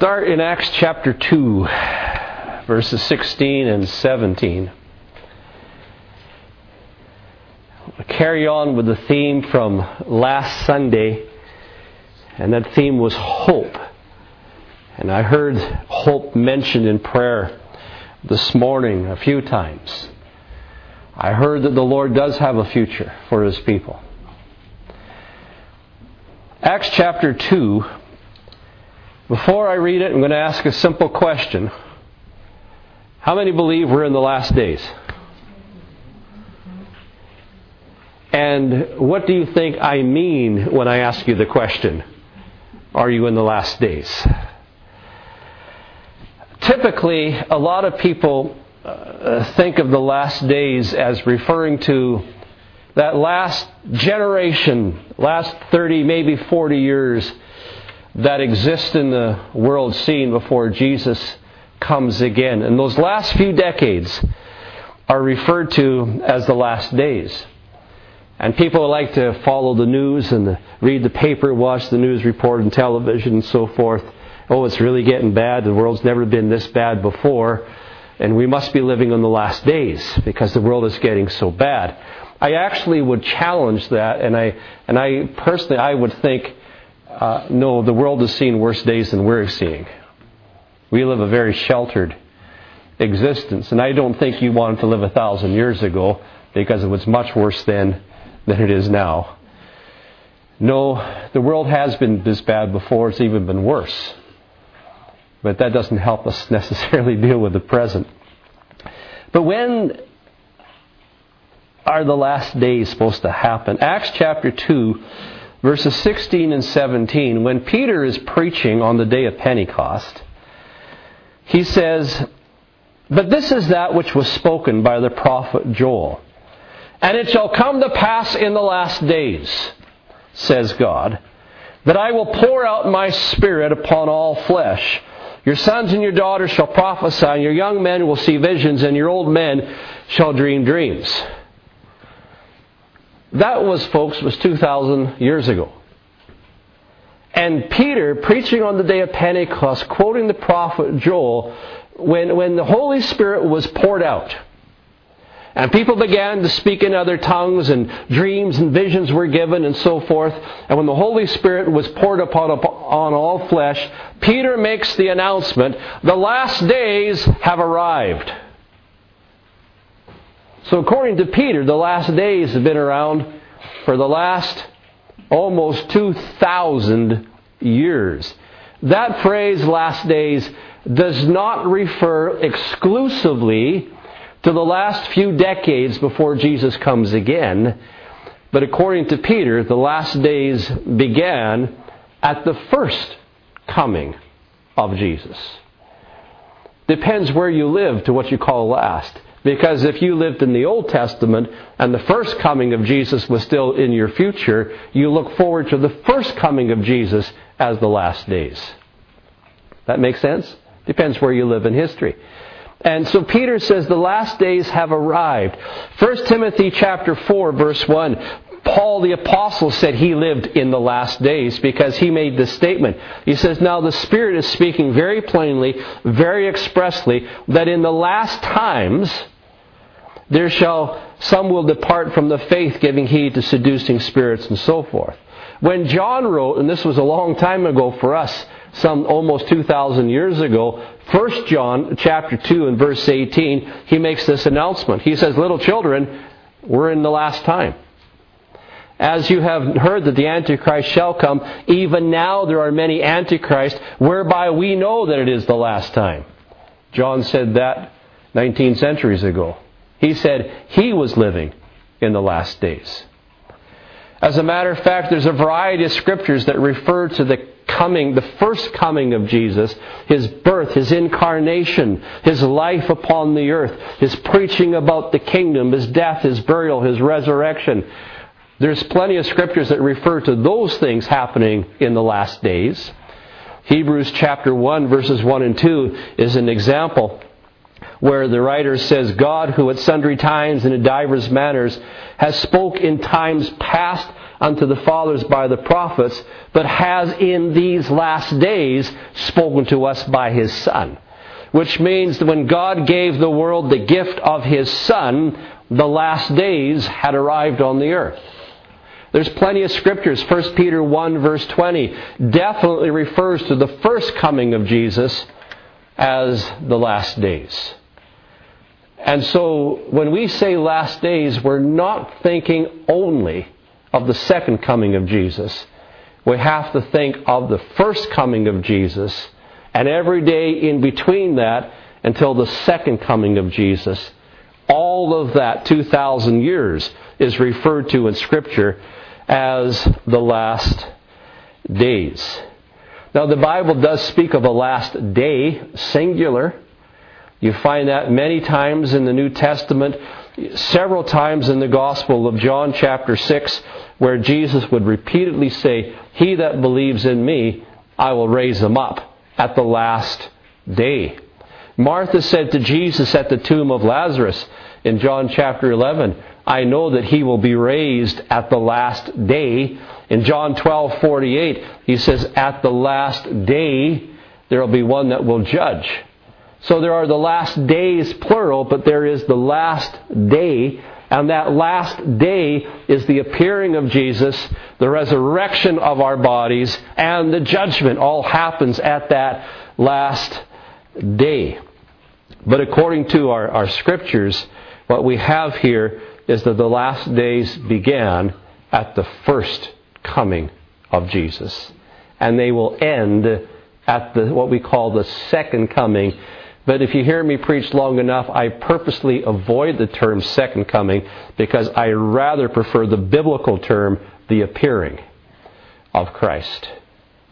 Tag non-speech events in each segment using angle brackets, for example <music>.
start in Acts chapter 2, verses 16 and 17. We'll carry on with the theme from last Sunday, and that theme was hope. And I heard hope mentioned in prayer this morning a few times. I heard that the Lord does have a future for His people. Acts chapter 2 before I read it, I'm going to ask a simple question. How many believe we're in the last days? And what do you think I mean when I ask you the question? Are you in the last days? Typically, a lot of people uh, think of the last days as referring to that last generation, last 30, maybe 40 years that exist in the world scene before Jesus comes again. And those last few decades are referred to as the last days. And people like to follow the news and read the paper, watch the news report and television and so forth. Oh, it's really getting bad. The world's never been this bad before. And we must be living in the last days because the world is getting so bad. I actually would challenge that, and I, and I personally, I would think uh, no, the world has seen worse days than we're seeing. We live a very sheltered existence. And I don't think you wanted to live a thousand years ago because it was much worse then than it is now. No, the world has been this bad before, it's even been worse. But that doesn't help us <laughs> necessarily deal with the present. But when are the last days supposed to happen? Acts chapter 2 verses 16 and 17, when Peter is preaching on the day of Pentecost, he says, But this is that which was spoken by the prophet Joel. And it shall come to pass in the last days, says God, that I will pour out my spirit upon all flesh. Your sons and your daughters shall prophesy, and your young men will see visions, and your old men shall dream dreams. That was, folks, was 2,000 years ago. And Peter, preaching on the day of Pentecost, quoting the prophet Joel, when, when the Holy Spirit was poured out, and people began to speak in other tongues, and dreams and visions were given, and so forth. And when the Holy Spirit was poured upon, upon all flesh, Peter makes the announcement the last days have arrived. So, according to Peter, the last days have been around for the last almost 2,000 years. That phrase, last days, does not refer exclusively to the last few decades before Jesus comes again, but according to Peter, the last days began at the first coming of Jesus. Depends where you live to what you call last. Because if you lived in the Old Testament and the first coming of Jesus was still in your future, you look forward to the first coming of Jesus as the last days. That makes sense? Depends where you live in history. And so Peter says the last days have arrived. 1 Timothy chapter 4 verse 1. Paul the apostle said he lived in the last days because he made this statement. He says, Now the Spirit is speaking very plainly, very expressly, that in the last times there shall some will depart from the faith, giving heed to seducing spirits and so forth. When John wrote, and this was a long time ago for us, some almost 2,000 years ago, 1 John chapter 2 and verse 18, he makes this announcement. He says, Little children, we're in the last time. As you have heard that the Antichrist shall come, even now there are many Antichrists, whereby we know that it is the last time. John said that 19 centuries ago. He said he was living in the last days. As a matter of fact, there's a variety of scriptures that refer to the coming, the first coming of Jesus, his birth, his incarnation, his life upon the earth, his preaching about the kingdom, his death, his burial, his resurrection. There's plenty of scriptures that refer to those things happening in the last days. Hebrews chapter 1 verses 1 and 2 is an example where the writer says, God who at sundry times and in divers manners has spoke in times past unto the fathers by the prophets, but has in these last days spoken to us by his Son. Which means that when God gave the world the gift of his Son, the last days had arrived on the earth. There's plenty of scriptures. 1 Peter 1 verse 20 definitely refers to the first coming of Jesus as the last days. And so when we say last days, we're not thinking only of the second coming of Jesus. We have to think of the first coming of Jesus and every day in between that until the second coming of Jesus. All of that 2,000 years is referred to in Scripture as the last days. Now, the Bible does speak of a last day, singular. You find that many times in the New Testament, several times in the Gospel of John, chapter 6, where Jesus would repeatedly say, He that believes in me, I will raise him up at the last day. Martha said to Jesus at the tomb of Lazarus in John chapter 11, I know that he will be raised at the last day. In John 12:48, he says, "At the last day there will be one that will judge." So there are the last days plural, but there is the last day, and that last day is the appearing of Jesus, the resurrection of our bodies, and the judgment all happens at that last day. But according to our, our scriptures, what we have here is that the last days began at the first coming of Jesus. And they will end at the, what we call the second coming. But if you hear me preach long enough, I purposely avoid the term second coming because I rather prefer the biblical term, the appearing of Christ.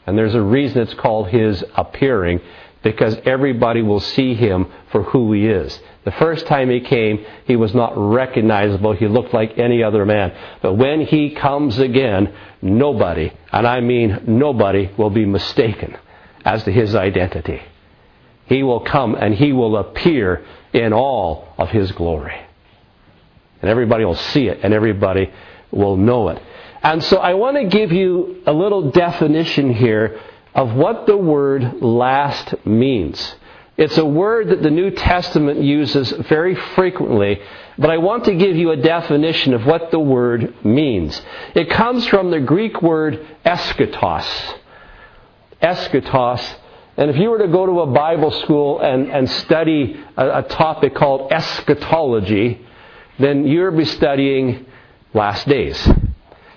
And there's a reason it's called His appearing because everybody will see Him for who He is. The first time he came, he was not recognizable. He looked like any other man. But when he comes again, nobody, and I mean nobody, will be mistaken as to his identity. He will come and he will appear in all of his glory. And everybody will see it and everybody will know it. And so I want to give you a little definition here of what the word last means. It's a word that the New Testament uses very frequently, but I want to give you a definition of what the word means. It comes from the Greek word eschatos. Eschatos. And if you were to go to a Bible school and, and study a, a topic called eschatology, then you'll be studying last days.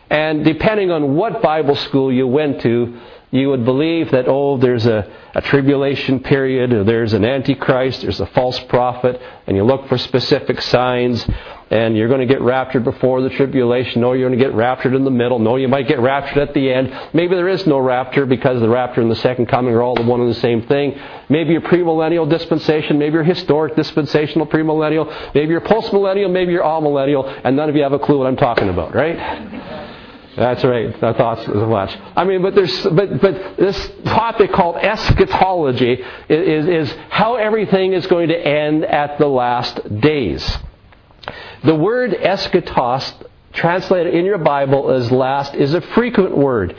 And depending on what Bible school you went to, you would believe that, oh, there's a, a tribulation period, or there's an antichrist, there's a false prophet, and you look for specific signs, and you're going to get raptured before the tribulation. No, you're going to get raptured in the middle. No, you might get raptured at the end. Maybe there is no rapture because the rapture and the second coming are all the one and the same thing. Maybe you're premillennial dispensation. Maybe you're historic dispensational premillennial. Maybe you're postmillennial. Maybe you're amillennial. And none of you have a clue what I'm talking about, right? That's right. I thought as much. I mean, but there's, but, but this topic called eschatology is, is how everything is going to end at the last days. The word eschatos, translated in your Bible as last, is a frequent word.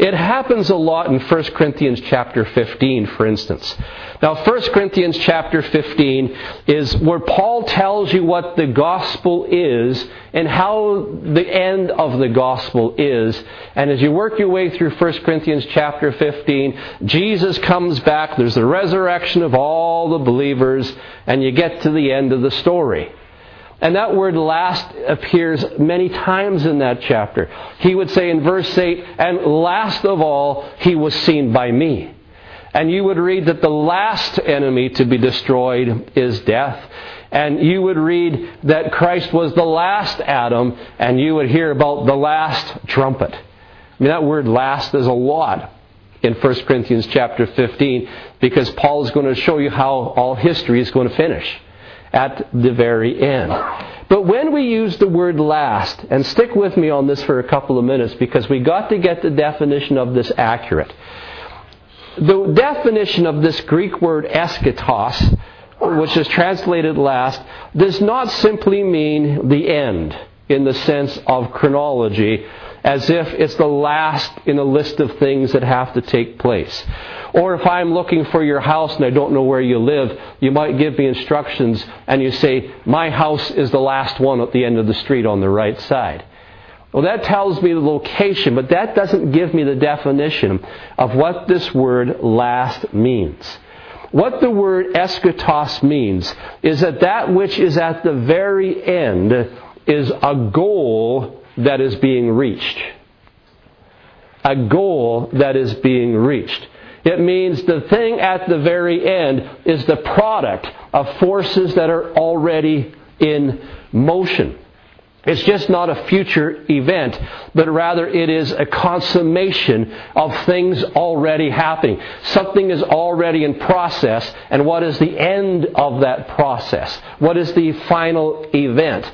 It happens a lot in 1 Corinthians chapter 15, for instance. Now, 1 Corinthians chapter 15 is where Paul tells you what the gospel is and how the end of the gospel is. And as you work your way through 1 Corinthians chapter 15, Jesus comes back, there's the resurrection of all the believers, and you get to the end of the story. And that word last appears many times in that chapter. He would say in verse 8, and last of all, he was seen by me. And you would read that the last enemy to be destroyed is death. And you would read that Christ was the last Adam, and you would hear about the last trumpet. I mean, that word last is a lot in 1 Corinthians chapter 15 because Paul is going to show you how all history is going to finish at the very end. But when we use the word last, and stick with me on this for a couple of minutes because we got to get the definition of this accurate. The definition of this Greek word eschatos, which is translated last, does not simply mean the end. In the sense of chronology, as if it's the last in a list of things that have to take place. Or if I'm looking for your house and I don't know where you live, you might give me instructions and you say, My house is the last one at the end of the street on the right side. Well, that tells me the location, but that doesn't give me the definition of what this word last means. What the word eschatos means is that that which is at the very end is a goal that is being reached. A goal that is being reached. It means the thing at the very end is the product of forces that are already in motion. It's just not a future event, but rather it is a consummation of things already happening. Something is already in process, and what is the end of that process? What is the final event?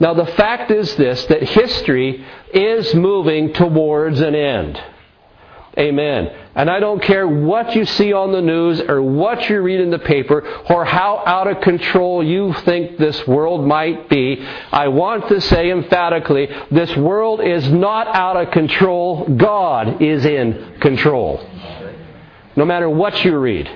Now, the fact is this that history is moving towards an end. Amen. And I don't care what you see on the news or what you read in the paper or how out of control you think this world might be. I want to say emphatically, this world is not out of control. God is in control. No matter what you read.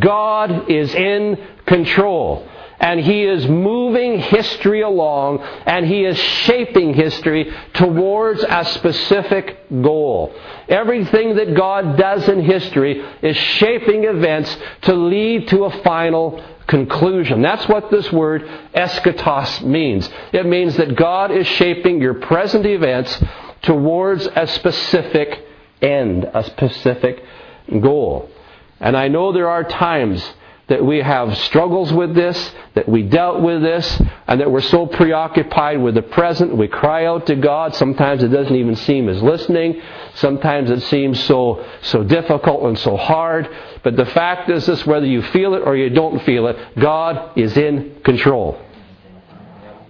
God is in control and He is moving history along, and He is shaping history towards a specific goal. Everything that God does in history is shaping events to lead to a final conclusion. That's what this word eschatos means. It means that God is shaping your present events towards a specific end, a specific goal. And I know there are times that we have struggles with this, that we dealt with this, and that we're so preoccupied with the present, we cry out to God. Sometimes it doesn't even seem as listening. Sometimes it seems so, so difficult and so hard. But the fact is this, whether you feel it or you don't feel it, God is in control.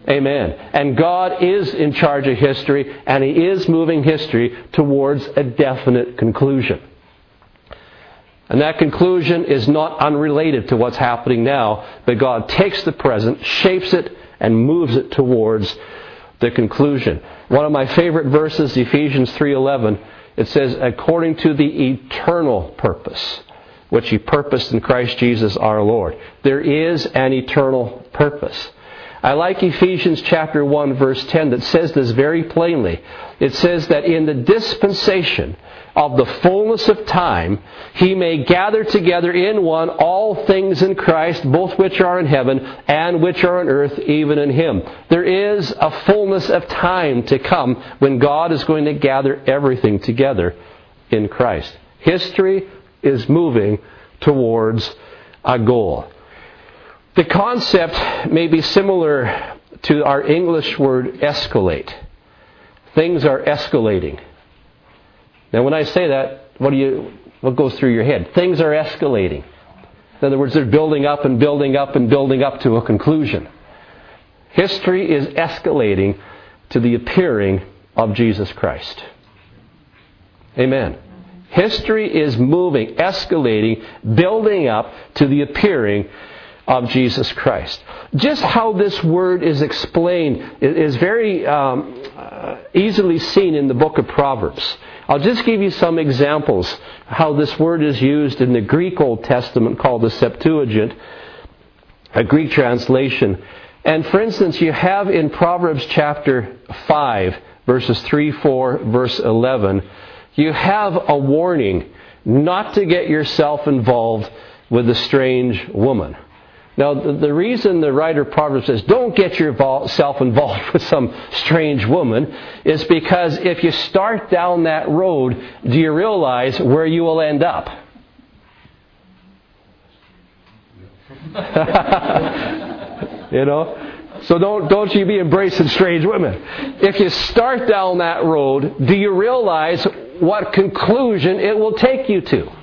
Amen. And God is in charge of history, and He is moving history towards a definite conclusion. And that conclusion is not unrelated to what's happening now, but God takes the present, shapes it, and moves it towards the conclusion. One of my favorite verses, Ephesians 3:11, it says according to the eternal purpose which he purposed in Christ Jesus our Lord. There is an eternal purpose. I like Ephesians chapter 1 verse 10 that says this very plainly. It says that in the dispensation of the fullness of time, he may gather together in one all things in Christ, both which are in heaven and which are on earth, even in him. There is a fullness of time to come when God is going to gather everything together in Christ. History is moving towards a goal. The concept may be similar to our English word escalate. Things are escalating. Now, when I say that, what do you, what goes through your head? Things are escalating. In other words, they're building up and building up and building up to a conclusion. History is escalating to the appearing of Jesus Christ. Amen. History is moving, escalating, building up to the appearing of Jesus Christ. Just how this word is explained is very um, uh, easily seen in the book of Proverbs. I'll just give you some examples how this word is used in the Greek Old Testament called the Septuagint, a Greek translation. And for instance, you have in Proverbs chapter 5, verses 3, 4, verse 11, you have a warning not to get yourself involved with a strange woman. Now, the, the reason the writer of Proverbs says, don't get yourself involved <laughs> with some strange woman, is because if you start down that road, do you realize where you will end up? <laughs> you know? So don't, don't you be embracing strange women. If you start down that road, do you realize what conclusion it will take you to?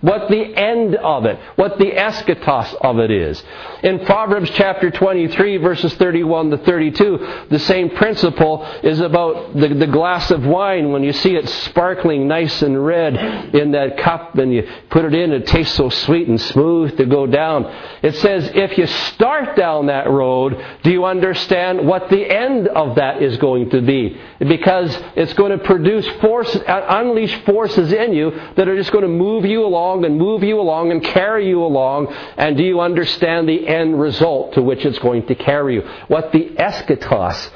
What the end of it, what the eschatos of it is. In Proverbs chapter 23, verses 31 to 32, the same principle is about the, the glass of wine when you see it sparkling nice and red in that cup and you put it in, it tastes so sweet and smooth to go down. It says, if you start down that road, do you understand what the end of that is going to be? Because it's going to produce force, uh, unleash forces in you that are just going to move you along along and move you along and carry you along. And do you understand the end result to which it's going to carry you? What the eschatos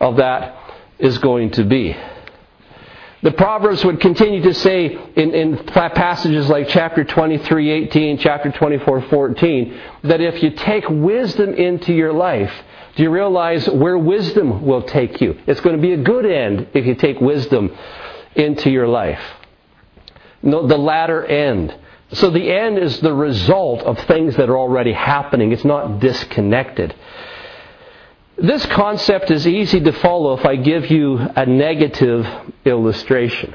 of that is going to be. The Proverbs would continue to say in, in passages like chapter 23, 18, chapter 24, 14, that if you take wisdom into your life, do you realize where wisdom will take you? It's going to be a good end if you take wisdom into your life. No, the latter end. So the end is the result of things that are already happening. It's not disconnected. This concept is easy to follow if I give you a negative illustration.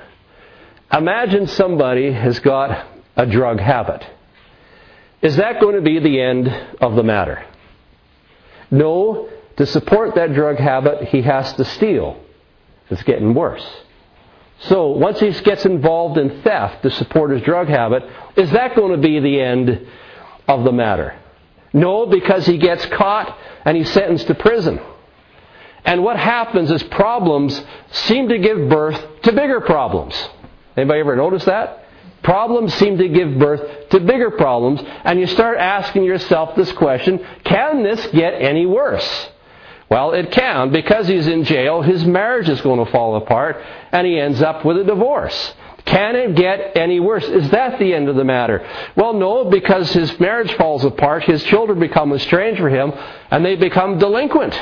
Imagine somebody has got a drug habit. Is that going to be the end of the matter? No. To support that drug habit, he has to steal. It's getting worse. So once he gets involved in theft to support his drug habit, is that going to be the end of the matter? No, because he gets caught and he's sentenced to prison. And what happens is problems seem to give birth to bigger problems. Anybody ever notice that? Problems seem to give birth to bigger problems, and you start asking yourself this question can this get any worse? Well, it can. Because he's in jail, his marriage is going to fall apart, and he ends up with a divorce. Can it get any worse? Is that the end of the matter? Well, no, because his marriage falls apart, his children become estranged from him, and they become delinquent.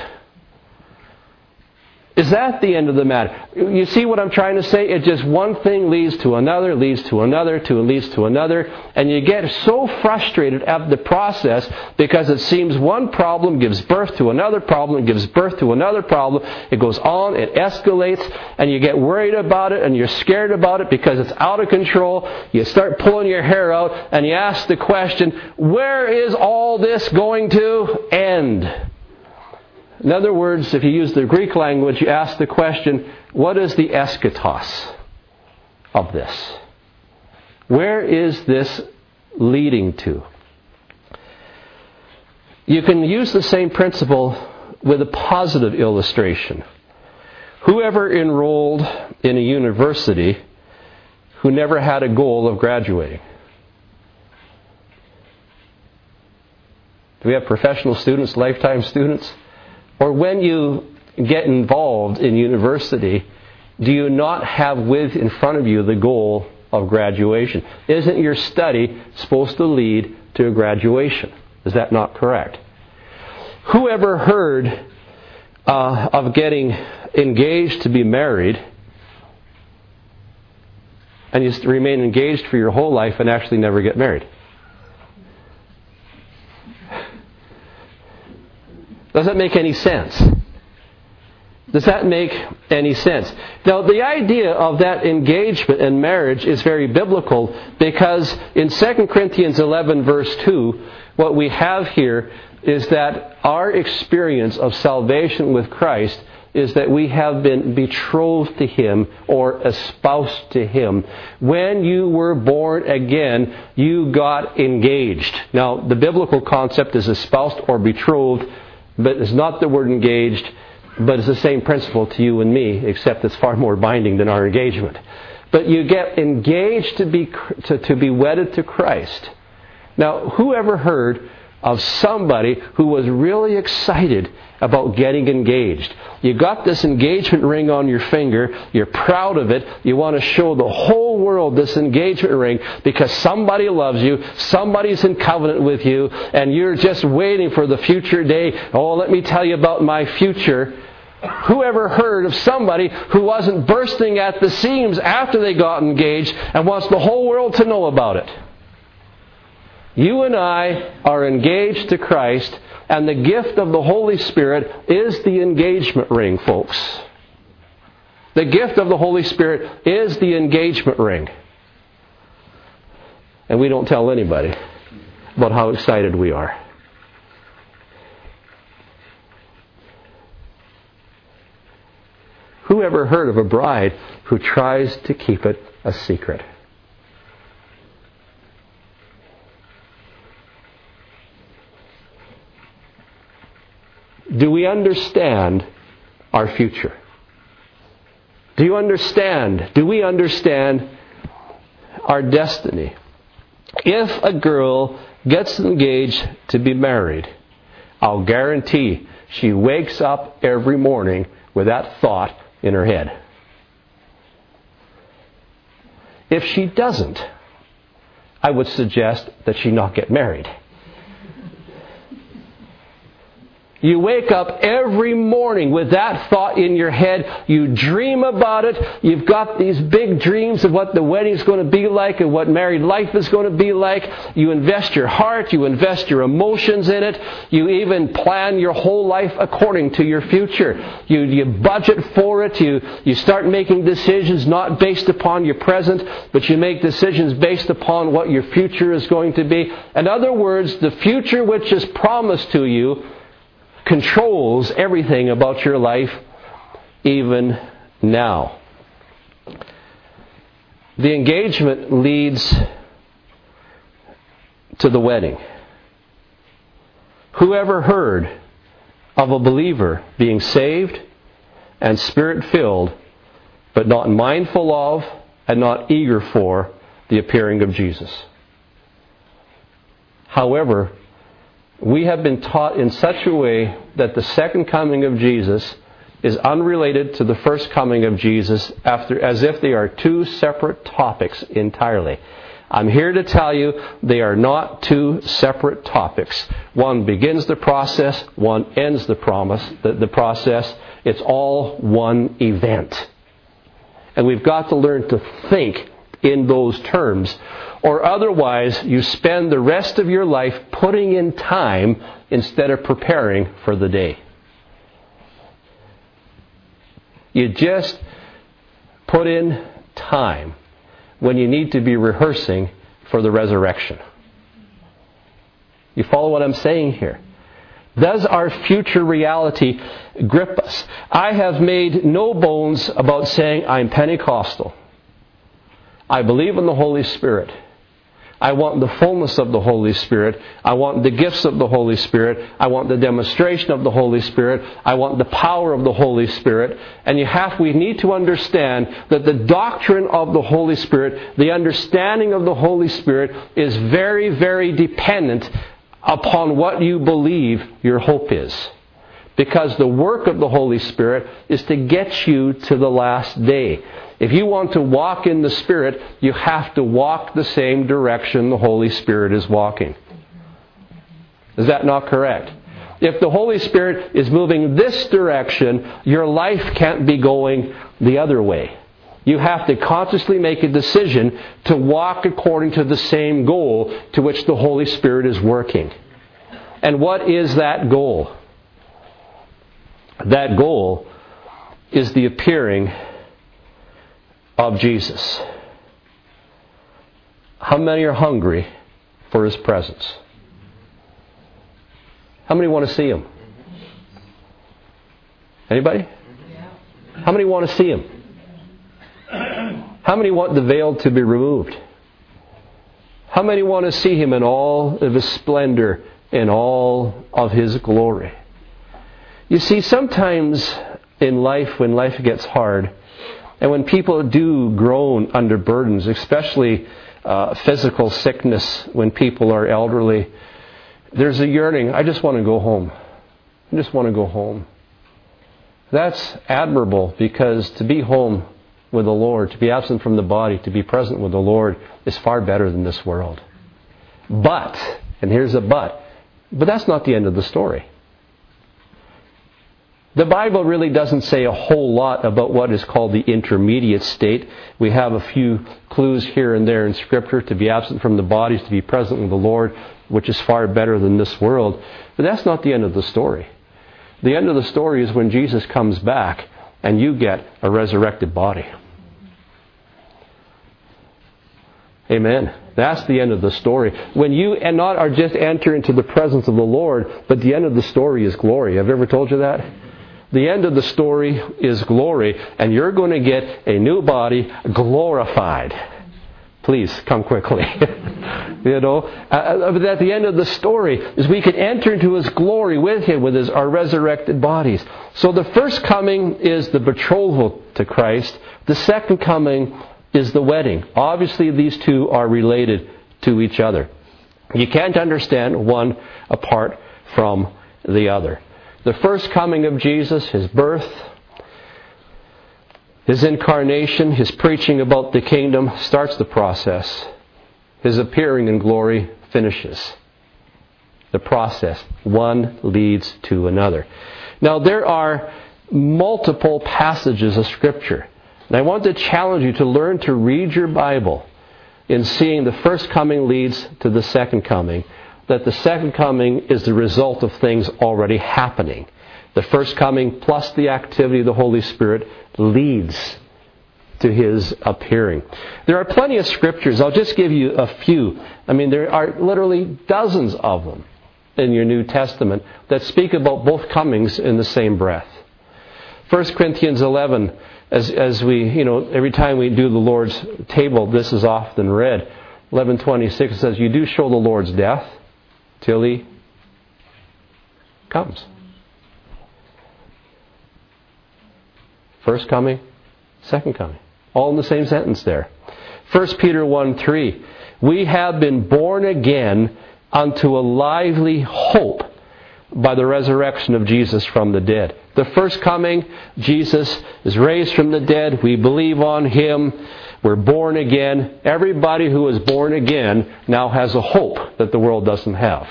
Is that the end of the matter? You see what I'm trying to say? It just one thing leads to another, leads to another, to leads to another, and you get so frustrated at the process because it seems one problem gives birth to another problem, gives birth to another problem. It goes on, it escalates, and you get worried about it, and you're scared about it because it's out of control. You start pulling your hair out, and you ask the question, where is all this going to end? In other words, if you use the Greek language, you ask the question, what is the eschatos of this? Where is this leading to? You can use the same principle with a positive illustration. Whoever enrolled in a university who never had a goal of graduating? Do we have professional students, lifetime students? Or when you get involved in university, do you not have with in front of you the goal of graduation? Isn't your study supposed to lead to a graduation? Is that not correct? Whoever heard uh, of getting engaged to be married and you remain engaged for your whole life and actually never get married? Does that make any sense? Does that make any sense? Now, the idea of that engagement and marriage is very biblical because in 2 Corinthians 11, verse 2, what we have here is that our experience of salvation with Christ is that we have been betrothed to Him or espoused to Him. When you were born again, you got engaged. Now, the biblical concept is espoused or betrothed but it's not the word engaged, but it's the same principle to you and me, except it's far more binding than our engagement. But you get engaged to be, to, to be wedded to Christ. Now, who ever heard of somebody who was really excited about getting engaged. You got this engagement ring on your finger, you're proud of it, you want to show the whole world this engagement ring because somebody loves you, somebody's in covenant with you, and you're just waiting for the future day. Oh, let me tell you about my future. Who ever heard of somebody who wasn't bursting at the seams after they got engaged and wants the whole world to know about it? You and I are engaged to Christ, and the gift of the Holy Spirit is the engagement ring, folks. The gift of the Holy Spirit is the engagement ring. And we don't tell anybody about how excited we are. Who ever heard of a bride who tries to keep it a secret? Do we understand our future? Do you understand? Do we understand our destiny? If a girl gets engaged to be married, I'll guarantee she wakes up every morning with that thought in her head. If she doesn't, I would suggest that she not get married. You wake up every morning with that thought in your head. You dream about it. You've got these big dreams of what the wedding's going to be like and what married life is going to be like. You invest your heart. You invest your emotions in it. You even plan your whole life according to your future. You, you budget for it. You, you start making decisions not based upon your present, but you make decisions based upon what your future is going to be. In other words, the future which is promised to you controls everything about your life even now. The engagement leads to the wedding. Whoever heard of a believer being saved and spirit filled, but not mindful of and not eager for the appearing of Jesus? However, we have been taught in such a way that the second coming of Jesus is unrelated to the first coming of Jesus after, as if they are two separate topics entirely. I'm here to tell you they are not two separate topics. One begins the process, one ends the promise, the, the process. It's all one event. And we've got to learn to think in those terms or otherwise you spend the rest of your life putting in time instead of preparing for the day. You just put in time when you need to be rehearsing for the resurrection. You follow what I'm saying here? Does our future reality grip us? I have made no bones about saying I'm Pentecostal. I believe in the Holy Spirit. I want the fullness of the Holy Spirit. I want the gifts of the Holy Spirit. I want the demonstration of the Holy Spirit. I want the power of the Holy Spirit. And you have, we need to understand that the doctrine of the Holy Spirit, the understanding of the Holy Spirit is very, very dependent upon what you believe your hope is. Because the work of the Holy Spirit is to get you to the last day. If you want to walk in the Spirit, you have to walk the same direction the Holy Spirit is walking. Is that not correct? If the Holy Spirit is moving this direction, your life can't be going the other way. You have to consciously make a decision to walk according to the same goal to which the Holy Spirit is working. And what is that goal? That goal is the appearing of Jesus. How many are hungry for His presence? How many want to see Him? Anybody? How many want to see Him? How many want the veil to be removed? How many want to see Him in all of His splendor, in all of His glory? You see, sometimes in life, when life gets hard, and when people do groan under burdens, especially uh, physical sickness, when people are elderly, there's a yearning. I just want to go home. I just want to go home. That's admirable because to be home with the Lord, to be absent from the body, to be present with the Lord is far better than this world. But, and here's a but, but that's not the end of the story. The Bible really doesn't say a whole lot about what is called the intermediate state. We have a few clues here and there in Scripture to be absent from the bodies, to be present with the Lord, which is far better than this world. But that's not the end of the story. The end of the story is when Jesus comes back and you get a resurrected body. Amen. That's the end of the story. When you and not are just enter into the presence of the Lord, but the end of the story is glory. Have I ever told you that? The end of the story is glory, and you're going to get a new body glorified. Please come quickly. <laughs> you know, uh, uh, but at the end of the story is we can enter into His glory with Him, with His our resurrected bodies. So the first coming is the betrothal to Christ. The second coming is the wedding. Obviously, these two are related to each other. You can't understand one apart from the other. The first coming of Jesus, his birth, his incarnation, his preaching about the kingdom starts the process. His appearing in glory finishes the process. One leads to another. Now, there are multiple passages of Scripture and I want to challenge you to learn to read your Bible in seeing the first coming leads to the second coming, that the second coming is the result of things already happening. The first coming plus the activity of the Holy Spirit leads to his appearing. There are plenty of scriptures. I'll just give you a few. I mean, there are literally dozens of them in your New Testament that speak about both comings in the same breath. 1 Corinthians 11 as, as we, you know, every time we do the Lord's table, this is often read. 1126 says, You do show the Lord's death till he comes. First coming, second coming. All in the same sentence there. 1 Peter 1 3. We have been born again unto a lively hope by the resurrection of Jesus from the dead. The first coming, Jesus is raised from the dead. We believe on him. We're born again. Everybody who is born again now has a hope that the world doesn't have.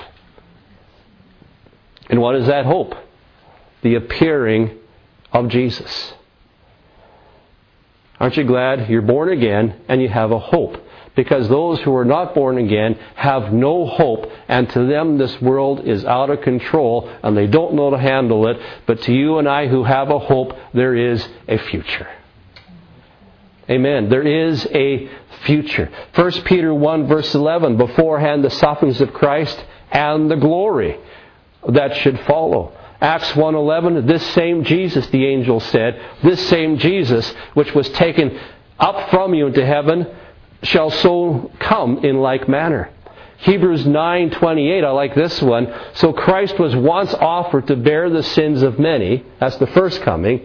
And what is that hope? The appearing of Jesus. Aren't you glad you're born again and you have a hope? because those who are not born again have no hope, and to them this world is out of control, and they don't know to handle it. But to you and I who have a hope, there is a future. Amen. There is a future. 1 Peter 1 verse 11, beforehand the sufferings of Christ and the glory that should follow. Acts 1:11 this same Jesus the angel said this same Jesus which was taken up from you into heaven shall so come in like manner. Hebrews 9:28 I like this one. So Christ was once offered to bear the sins of many, that's the first coming,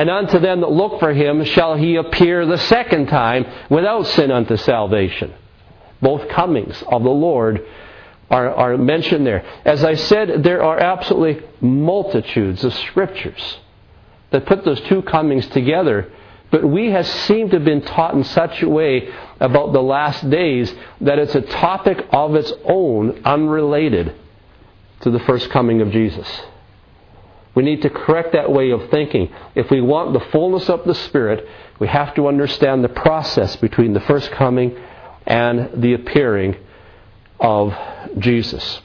and unto them that look for him shall he appear the second time without sin unto salvation. Both comings of the Lord are, are mentioned there. As I said, there are absolutely multitudes of scriptures that put those two comings together but we have seemed to have been taught in such a way about the last days that it's a topic of its own, unrelated to the first coming of Jesus. We need to correct that way of thinking. If we want the fullness of the Spirit, we have to understand the process between the first coming and the appearing of Jesus.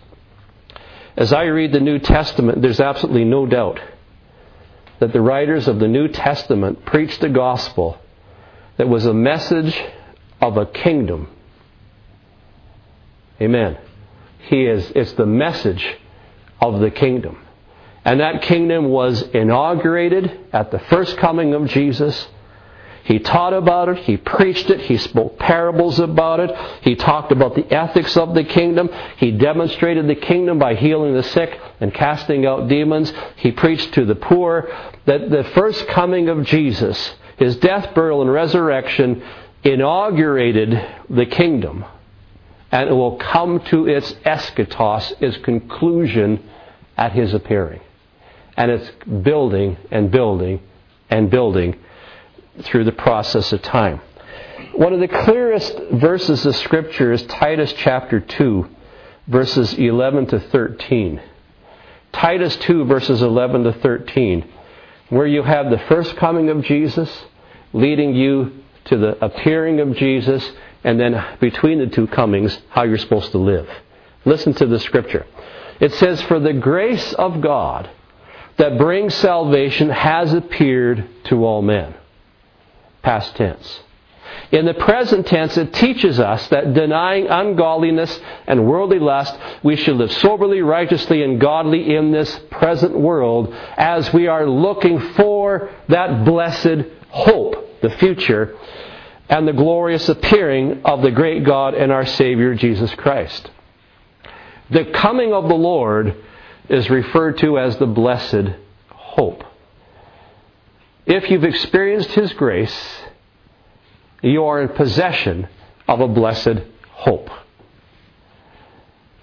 As I read the New Testament, there's absolutely no doubt that the writers of the New Testament preached a gospel that was a message of a kingdom. Amen. He is, it's the message of the kingdom. And that kingdom was inaugurated at the first coming of Jesus. He taught about it, he preached it, he spoke parables about it, he talked about the ethics of the kingdom, he demonstrated the kingdom by healing the sick and casting out demons, he preached to the poor that the first coming of Jesus, his death, burial, and resurrection, inaugurated the kingdom. And it will come to its eschatos, its conclusion, at his appearing. And it's building and building and building through the process of time. One of the clearest verses of Scripture is Titus chapter 2, verses 11 to 13. Titus 2, verses 11 to 13, where you have the first coming of Jesus leading you to the appearing of Jesus, and then between the two comings, how you're supposed to live. Listen to the Scripture. It says, For the grace of God that brings salvation has appeared to all men past tense. In the present tense, it teaches us that denying ungodliness and worldly lust, we should live soberly, righteously, and godly in this present world as we are looking for that blessed hope, the future, and the glorious appearing of the great God and our Savior Jesus Christ. The coming of the Lord is referred to as the blessed hope. If you've experienced His grace, you are in possession of a blessed hope.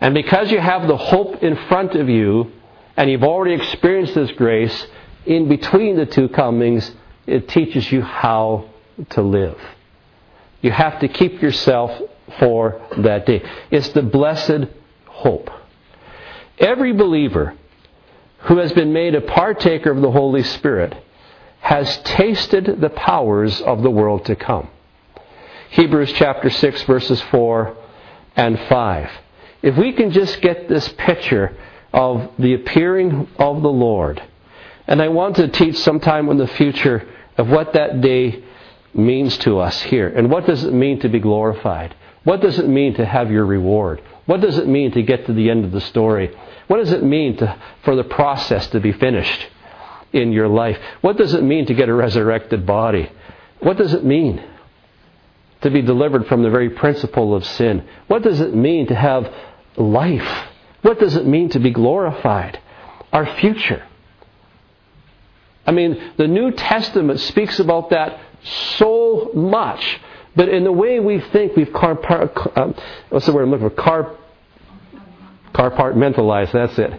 And because you have the hope in front of you, and you've already experienced this grace, in between the two comings, it teaches you how to live. You have to keep yourself for that day. It's the blessed hope. Every believer who has been made a partaker of the Holy Spirit has tasted the powers of the world to come. Hebrews chapter 6, verses 4 and 5. If we can just get this picture of the appearing of the Lord, and I want to teach sometime in the future of what that day means to us here, and what does it mean to be glorified? What does it mean to have your reward? What does it mean to get to the end of the story? What does it mean to, for the process to be finished in your life? What does it mean to get a resurrected body? What does it mean to be delivered from the very principle of sin? What does it mean to have life? What does it mean to be glorified? Our future. I mean, the New Testament speaks about that so much. But in the way we think, we've car, um, what's the word I'm looking for? Car, compartmentalized, that's it.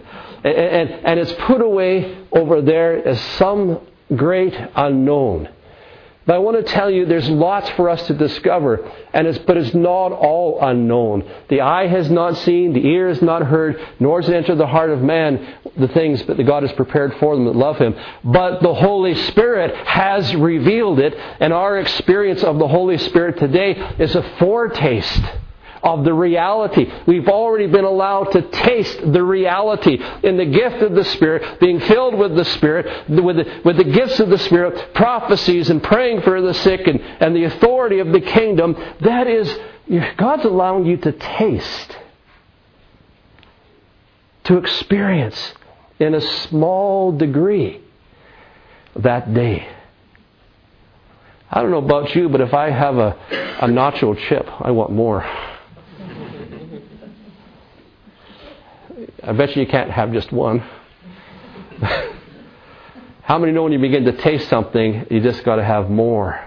And, and, and it's put away over there as some great unknown. But I want to tell you there's lots for us to discover, and it's, but it's not all unknown. The eye has not seen, the ear has not heard, nor has it entered the heart of man the things that God has prepared for them that love Him. But the Holy Spirit has revealed it, and our experience of the Holy Spirit today is a foretaste of the reality. We've already been allowed to taste the reality in the gift of the Spirit, being filled with the Spirit, with the, with the gifts of the Spirit, prophecies and praying for the sick and, and the authority of the kingdom. That is, God's allowing you to taste, to experience in a small degree that day. I don't know about you, but if I have a, a nacho chip, I want more. I bet you you can't have just one. <laughs> How many know when you begin to taste something, you just got to have more?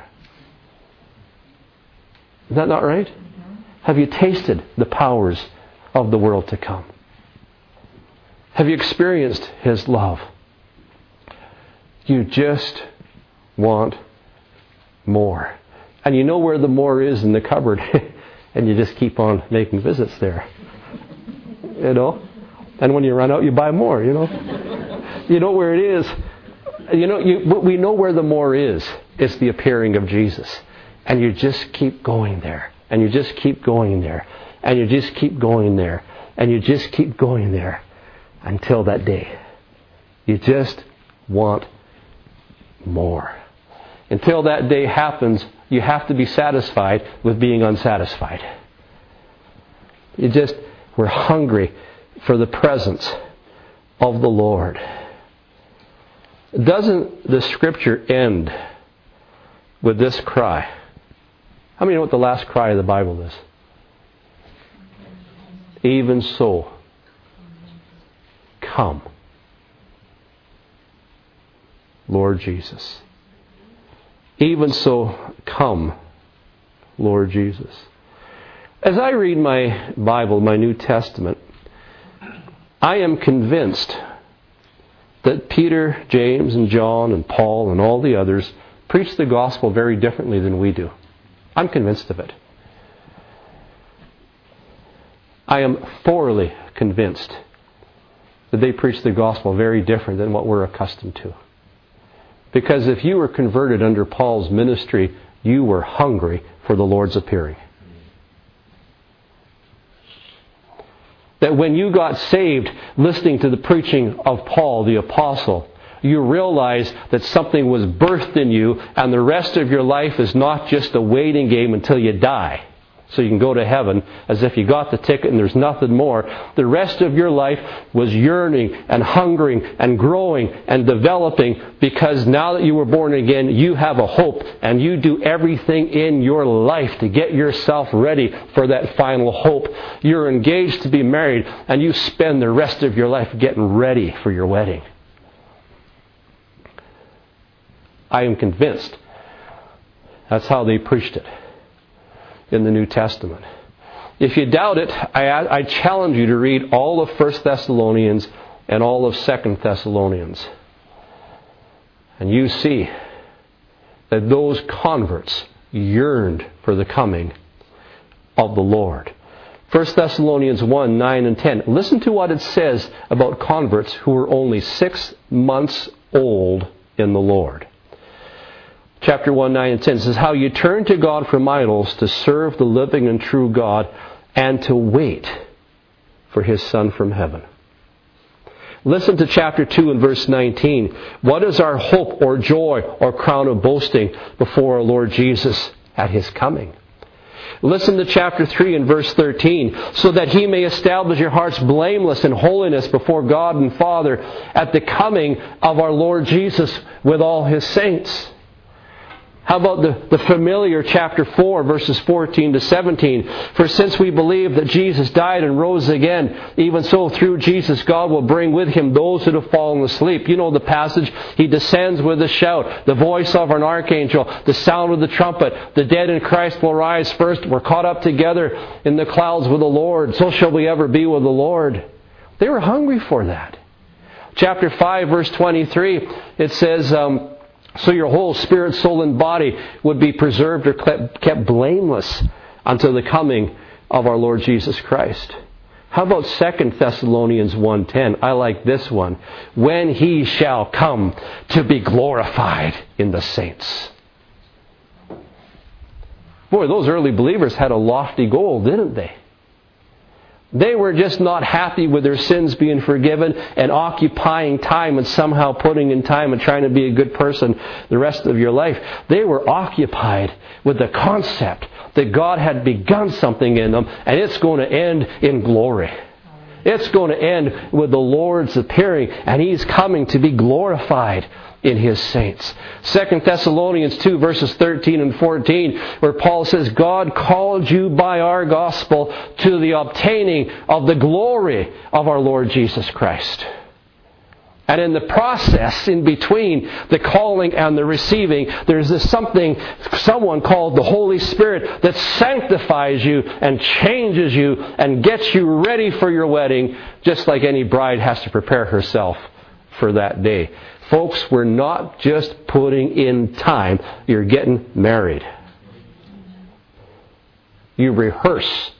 Is that not right? Mm-hmm. Have you tasted the powers of the world to come? Have you experienced His love? You just want more. And you know where the more is in the cupboard, <laughs> and you just keep on making visits there. You know? And when you run out, you buy more, you know. you know where it is. You know, you, we know where the more is. It's the appearing of Jesus. And you just keep going there. And you just keep going there. And you just keep going there. And you just keep going there until that day. You just want more. Until that day happens, you have to be satisfied with being unsatisfied. You just, we're hungry for the presence of the Lord. Doesn't the scripture end with this cry? How many know what the last cry of the Bible is? Even so, come, Lord Jesus. Even so, come, Lord Jesus. As I read my Bible, my New Testament, I am convinced that Peter, James, and John, and Paul, and all the others preach the gospel very differently than we do. I'm convinced of it. I am thoroughly convinced that they preach the gospel very different than what we're accustomed to. Because if you were converted under Paul's ministry, you were hungry for the Lord's appearing. That when you got saved listening to the preaching of Paul the Apostle, you realize that something was birthed in you, and the rest of your life is not just a waiting game until you die so you can go to heaven as if you got the ticket and there's nothing more. The rest of your life was yearning and hungering and growing and developing because now that you were born again, you have a hope and you do everything in your life to get yourself ready for that final hope. You're engaged to be married and you spend the rest of your life getting ready for your wedding. I am convinced that's how they preached it in the New Testament. If you doubt it, I, I challenge you to read all of 1 Thessalonians and all of 2 Thessalonians. And you see that those converts yearned for the coming of the Lord. 1 Thessalonians 1 9 and 10. Listen to what it says about converts who were only six months old in the Lord chapter 1, 9, and 10 says, How you turn to God from idols to serve the living and true God and to wait for his Son from heaven. Listen to chapter 2 and verse 19. What is our hope or joy or crown of boasting before our Lord Jesus at his coming? Listen to chapter 3 and verse 13. So that he may establish your hearts blameless in holiness before God and Father at the coming of our Lord Jesus with all his saints. How about the, the familiar chapter 4, verses 14 to 17? For since we believe that Jesus died and rose again, even so through Jesus God will bring with him those that have fallen asleep. You know the passage. He descends with a shout, the voice of an archangel, the sound of the trumpet. The dead in Christ will rise first. We're caught up together in the clouds with the Lord. So shall we ever be with the Lord. They were hungry for that. Chapter 5, verse 23, it says, um, so your whole spirit, soul, and body would be preserved or kept blameless until the coming of our Lord Jesus Christ. How about 2 Thessalonians 1:10? I like this one. When he shall come to be glorified in the saints. Boy, those early believers had a lofty goal, didn't they? They were just not happy with their sins being forgiven and occupying time and somehow putting in time and trying to be a good person the rest of your life. They were occupied with the concept that God had begun something in them and it's going to end in glory. It's going to end with the Lord's appearing and He's coming to be glorified in his saints. 2 Thessalonians 2 verses 13 and 14 where Paul says, God called you by our gospel to the obtaining of the glory of our Lord Jesus Christ. And in the process, in between the calling and the receiving, there's this something, someone called the Holy Spirit that sanctifies you and changes you and gets you ready for your wedding, just like any bride has to prepare herself for that day. Folks, we're not just putting in time, you're getting married. You rehearse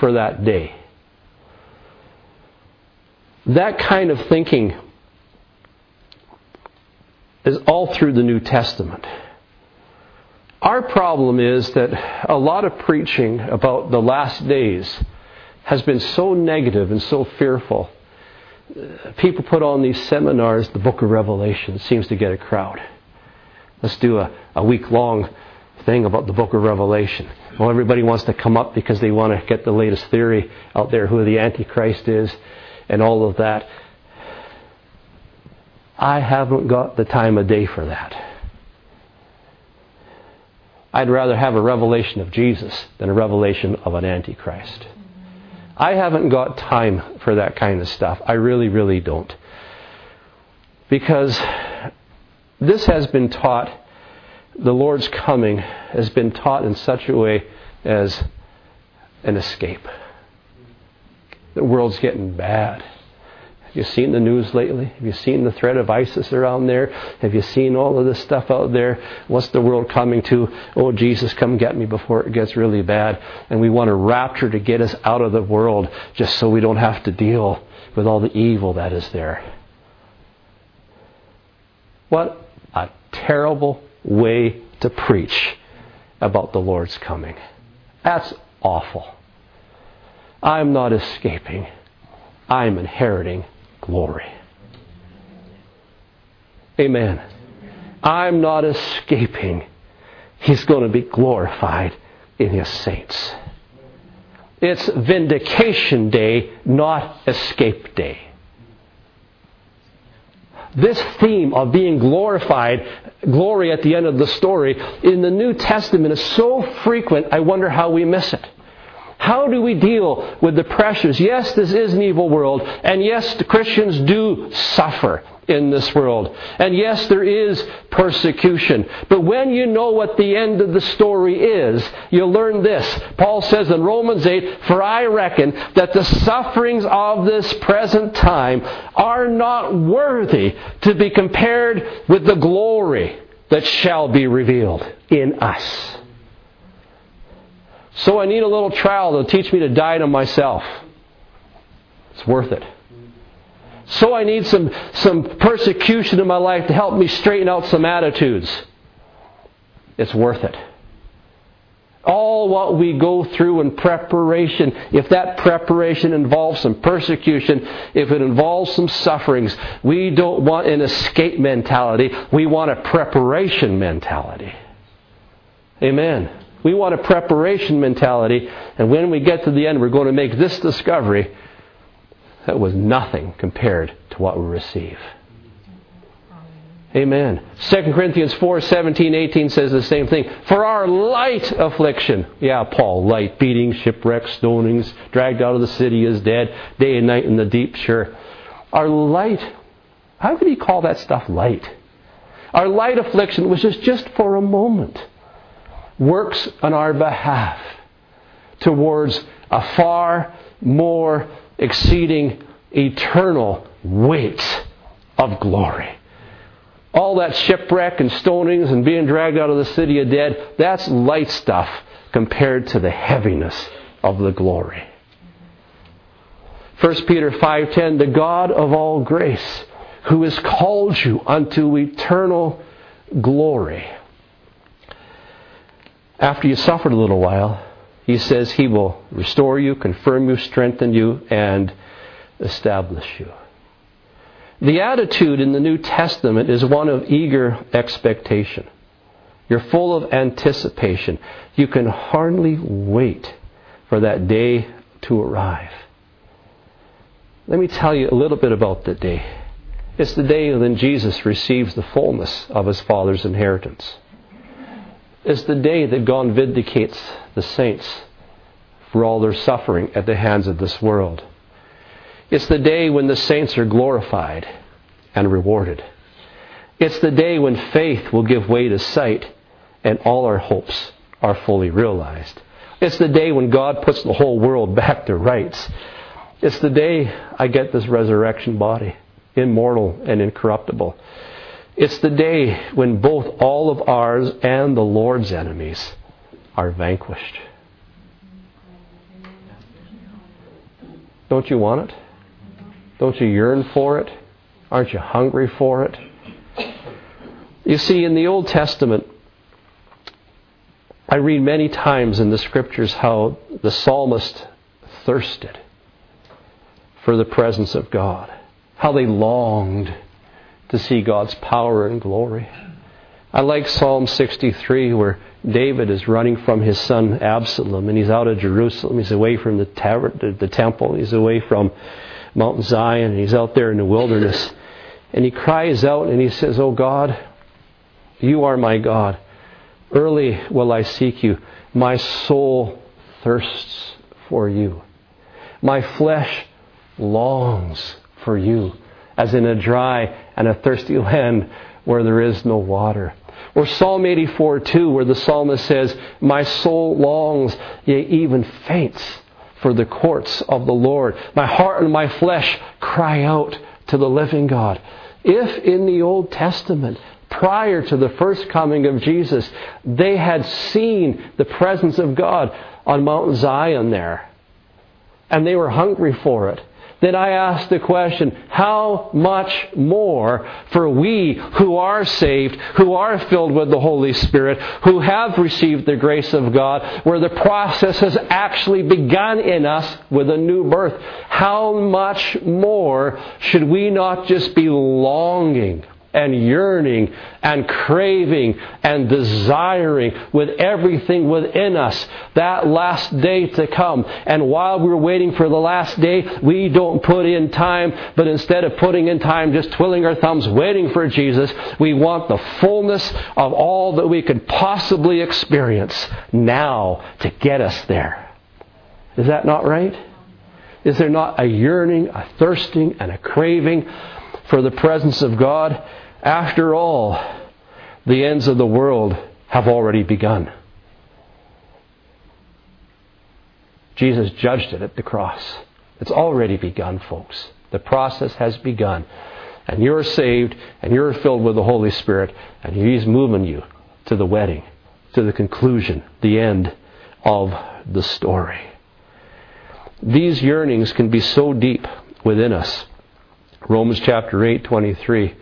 for that day. That kind of thinking is all through the New Testament. Our problem is that a lot of preaching about the last days has been so negative and so fearful people put on these seminars, the book of Revelation seems to get a crowd. Let's do a, a week long thing about the book of Revelation. Well, everybody wants to come up because they want to get the latest theory out there, who the Antichrist is, and all of that. I haven't got the time of day for that. I'd rather have a revelation of Jesus than a revelation of an Antichrist. I haven't got time for that kind of stuff. I really, really don't. Because this has been taught, the Lord's coming has been taught in such a way as an escape. The world's getting bad. Have you seen the news lately? Have you seen the threat of ISIS around there? Have you seen all of this stuff out there? What's the world coming to? Oh, Jesus, come get me before it gets really bad. And we want a rapture to get us out of the world just so we don't have to deal with all the evil that is there. What a terrible way to preach about the Lord's coming. That's awful. I'm not escaping. I'm inheriting glory. Amen. I'm not escaping. He's going to be glorified in His saints. It's vindication day, not escape day. This theme of being glorified, glory at the end of the story, in the New Testament is so frequent, I wonder how we miss it. How do we deal with the pressures? Yes, this is an evil world, and yes, the Christians do suffer in this world. And yes, there is persecution. But when you know what the end of the story is, you learn this. Paul says in Romans 8, For I reckon that the sufferings of this present time are not worthy to be compared with the glory that shall be revealed in us. So I need a little trial to teach me to die to myself. It's worth it. So I need some, some persecution in my life to help me straighten out some attitudes. It's worth it. All what we go through in preparation, if that preparation involves some persecution, if it involves some sufferings, we don't want an escape mentality. We want a preparation mentality. Amen. We want a preparation mentality, and when we get to the end, we're going to make this discovery that was nothing compared to what we receive. Amen. 2 Corinthians 4 17, 18 says the same thing. For our light affliction, yeah, Paul, light, beating, shipwreck, stonings, dragged out of the city is dead, day and night in the deep, sure. Our light, how could he call that stuff light? Our light affliction, was is just for a moment, works on our behalf towards a far more exceeding eternal weight of glory. All that shipwreck and stonings and being dragged out of the city of dead, that's light stuff compared to the heaviness of the glory. 1 Peter 5:10 The God of all grace who has called you unto eternal glory. After you suffered a little while, he says he will restore you, confirm you, strengthen you, and establish you. The attitude in the New Testament is one of eager expectation. You're full of anticipation. You can hardly wait for that day to arrive. Let me tell you a little bit about the day. It's the day when Jesus receives the fullness of his Father's inheritance. It's the day that God vindicates the saints for all their suffering at the hands of this world. It's the day when the saints are glorified and rewarded. It's the day when faith will give way to sight and all our hopes are fully realized. It's the day when God puts the whole world <laughs> back to rights. It's the day I get this resurrection body, immortal and incorruptible. It's the day when both all of ours and the Lord's enemies are vanquished. Don't you want it? Don't you yearn for it? Aren't you hungry for it? You see, in the Old Testament, I read many times in the scriptures how the psalmist thirsted for the presence of God, how they longed to see God's power and glory. I like Psalm 63 where David is running from his son Absalom and he's out of Jerusalem. He's away from the, the, temple. He's away from Mount Zion. He's out there in the wilderness. And he cries out and he says, Oh God, you are my God. Early will I seek you. My soul thirsts for you. My flesh longs for you, as in a dry and a thirsty <laughs> land where there is no water. Or Psalm 84 2, where the psalmist says, My soul longs, yea, even faints for the courts of the Lord. My heart and my flesh cry out to the living God. If in the Old Testament, prior to the first coming of Jesus, they had seen the presence of God on Mount Zion there, and they were hungry for it, then I ask the question, how much more for we who are saved, who are filled with the Holy Spirit, who have received the grace of God, where the process has actually begun in us with a new birth, how much more should we not just be longing and yearning and craving and desiring with everything within us that last day to come. And while we're waiting for the last day, we don't put in time, but instead of putting in time just twiddling our thumbs waiting for Jesus, we want the fullness of all that we could possibly experience now to get us there. Is that not right? Is there not a yearning, a thirsting, and a craving for the presence of God? After all, the ends of the world have already begun. Jesus judged it at the cross. It's already begun, folks. The process has begun. And you're saved, and you're filled with the Holy Spirit, and He's moving you to the wedding, to the conclusion, the end of the story. These yearnings can be so deep within us. Romans chapter 8, 23,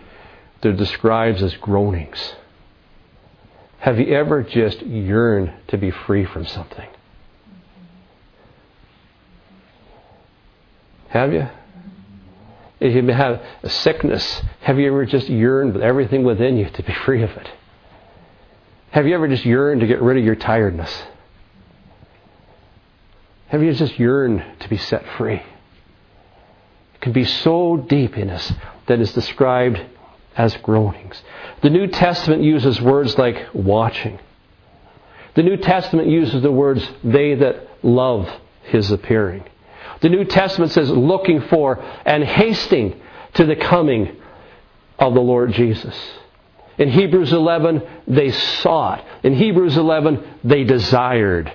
they're described as groanings. Have you ever just yearned to be free from something? Have you? If you have a sickness, have you ever just yearned with everything within you to be <laughs> free of it? Have you ever just yearned to get rid of your tiredness? Have you just yearned to be set free? It can be so deep in us that is described as groanings. The New Testament uses words like watching. The New Testament uses the words they that love his appearing. The New Testament says looking for and hasting to the coming of the Lord Jesus. In Hebrews 11, they sought. In Hebrews 11, they desired.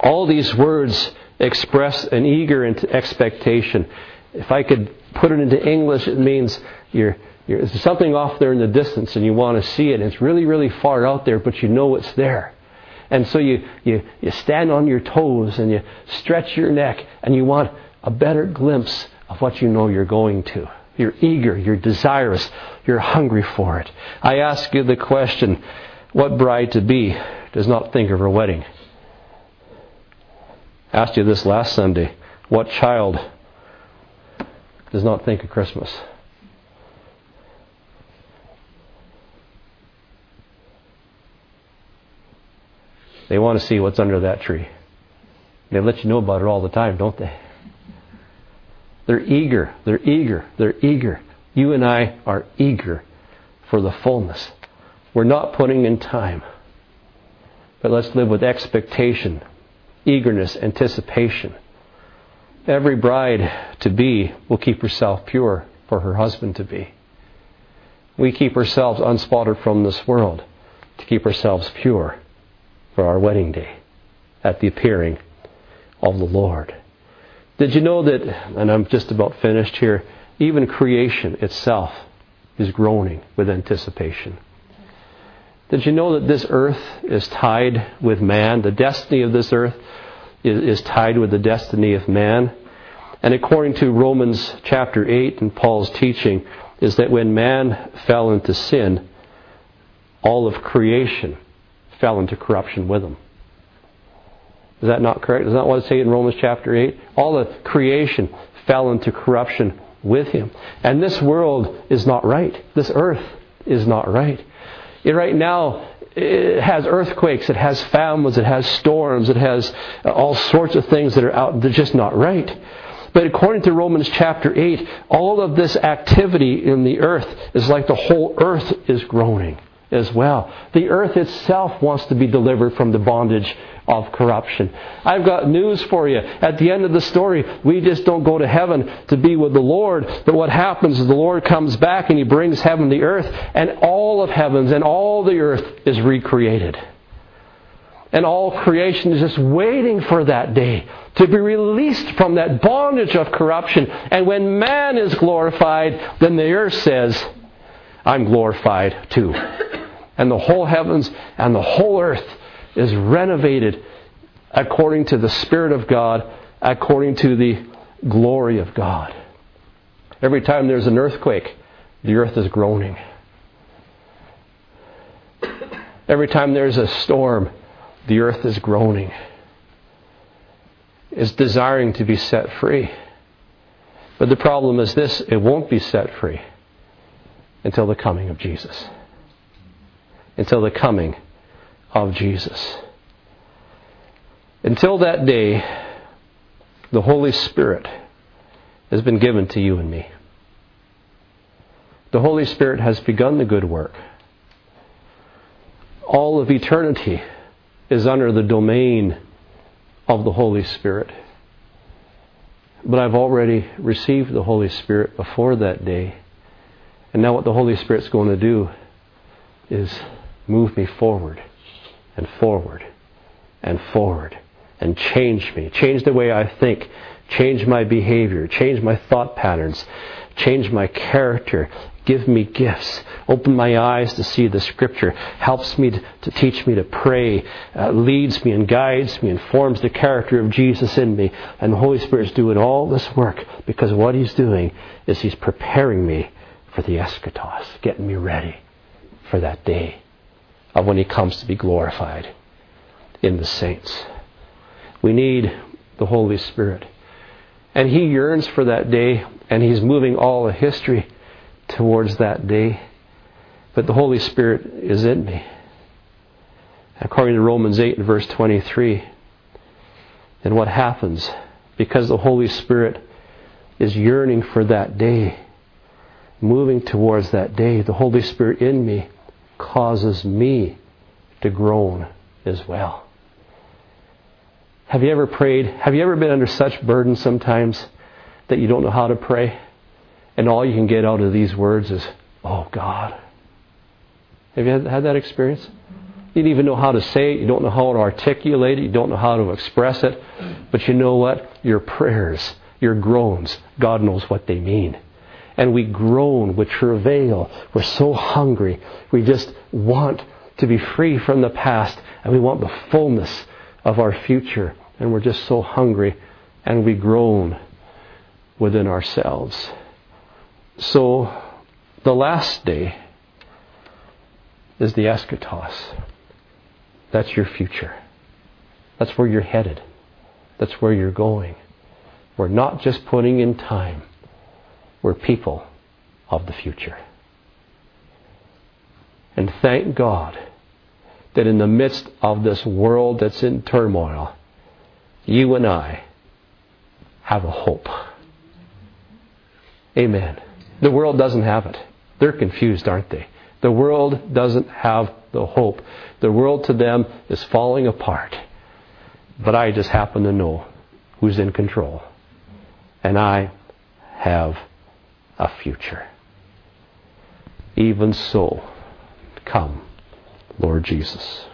All these words express an eager expectation. If I could put it into English, it means you're, there's something off there in the distance and you want to see it. It's really, really far out there, but you know it's there. And so you, you, you stand on your toes and you stretch your neck and you want a better glimpse of what you know you're going to. You're eager, you're desirous, you're hungry for it. I ask you the question what bride to be does not think of her wedding? I asked you this last Sunday. What child does not think of Christmas? They want to see what's under that tree. They let you know about it all the time, don't they? They're eager. They're eager. They're eager. You and I are eager for the fullness. We're not putting in time. But let's live with expectation eagerness, anticipation. Every bride to be will keep herself pure for her husband to be. We keep ourselves unspotted from this world to keep ourselves pure for our wedding day at the appearing of the Lord. Did you know that, and I'm just about finished here, even creation itself is groaning with anticipation? Did you know that this earth is tied with man? The destiny of this earth is, is tied with the destiny of man. And according to Romans chapter 8 and Paul's teaching, is that when man fell into sin, all of creation fell into corruption with him. Is that not correct? Is that what it say in Romans chapter 8? All of creation fell into corruption with him. And this world is not right. This earth is not right. It right now it has earthquakes, it has famines, it has storms, it has all sorts of things that are out, they're just not right. But according to Romans chapter 8, all of this activity in the earth is like the whole earth is groaning as well. The earth itself wants to be delivered from the bondage of corruption. I've got news for you. At the end of the story, we just don't go to heaven to be with the Lord, but what happens is the Lord comes back and He brings heaven to earth, and all of heavens and all the earth is recreated. And all creation is just waiting for that day to be released from that bondage of corruption. And when man is glorified, then the earth says, I'm glorified too. And the whole heavens and the whole earth is renovated according to the Spirit of God, according to the glory of God. Every time there's an earthquake, the earth is groaning. Every time there's a storm, the earth is groaning. It's desiring to be set free. But the problem is this it won't be set free. until the coming of Jesus. Until the coming of Jesus. Until that day, the Holy Spirit has been given to you and me. The Holy Spirit has begun the good work. All of eternity is under the domain of the Holy Spirit. But I've already received the Holy Spirit before that day. And now what the Holy Spirit's going to do is move me forward and forward and forward and change me, change the way I think, change my behavior, change my thought patterns, change my character, give me gifts, open my eyes to see the Scripture, helps me to, to teach me to pray, uh, leads me and guides me, and forms the character of Jesus in me. And the Holy Spirit's doing all this work because what He's doing is He's preparing me for the eschatos, getting me ready for that day of when He comes to be glorified in the saints. We need the Holy Spirit. And He yearns for that day, and He's moving all of history towards that day. But the Holy Spirit is in me. According to Romans 8 and verse 23. And what happens? Because the Holy Spirit is yearning for that day, moving towards that day, the Holy Spirit in me causes me to groan as well. Have you ever prayed? Have you ever been under such burden sometimes that you don't know how to pray? And all you can get out of these words is, Oh God. Have you had that experience? You don't even know how to say it. You don't know how to articulate it. You don't know how to express it. But you know what? Your prayers, your groans, God knows what they mean. And we groan with travail. We're so hungry. We just want to be free from the past and we want the fullness of our future. And we're just so hungry and we groan within ourselves. So, the last day is the eschatos. That's your future. That's where you're headed. That's where you're going. We're not just putting in time, we're people of the future. And thank God that in the midst of this world that's in turmoil, you and I have a hope. Amen. The world doesn't have it. They're confused, aren't they? The world doesn't have the hope. The world to them is falling apart. But I just happen to know who's in control. And I have a future. Even so, come, Lord Jesus.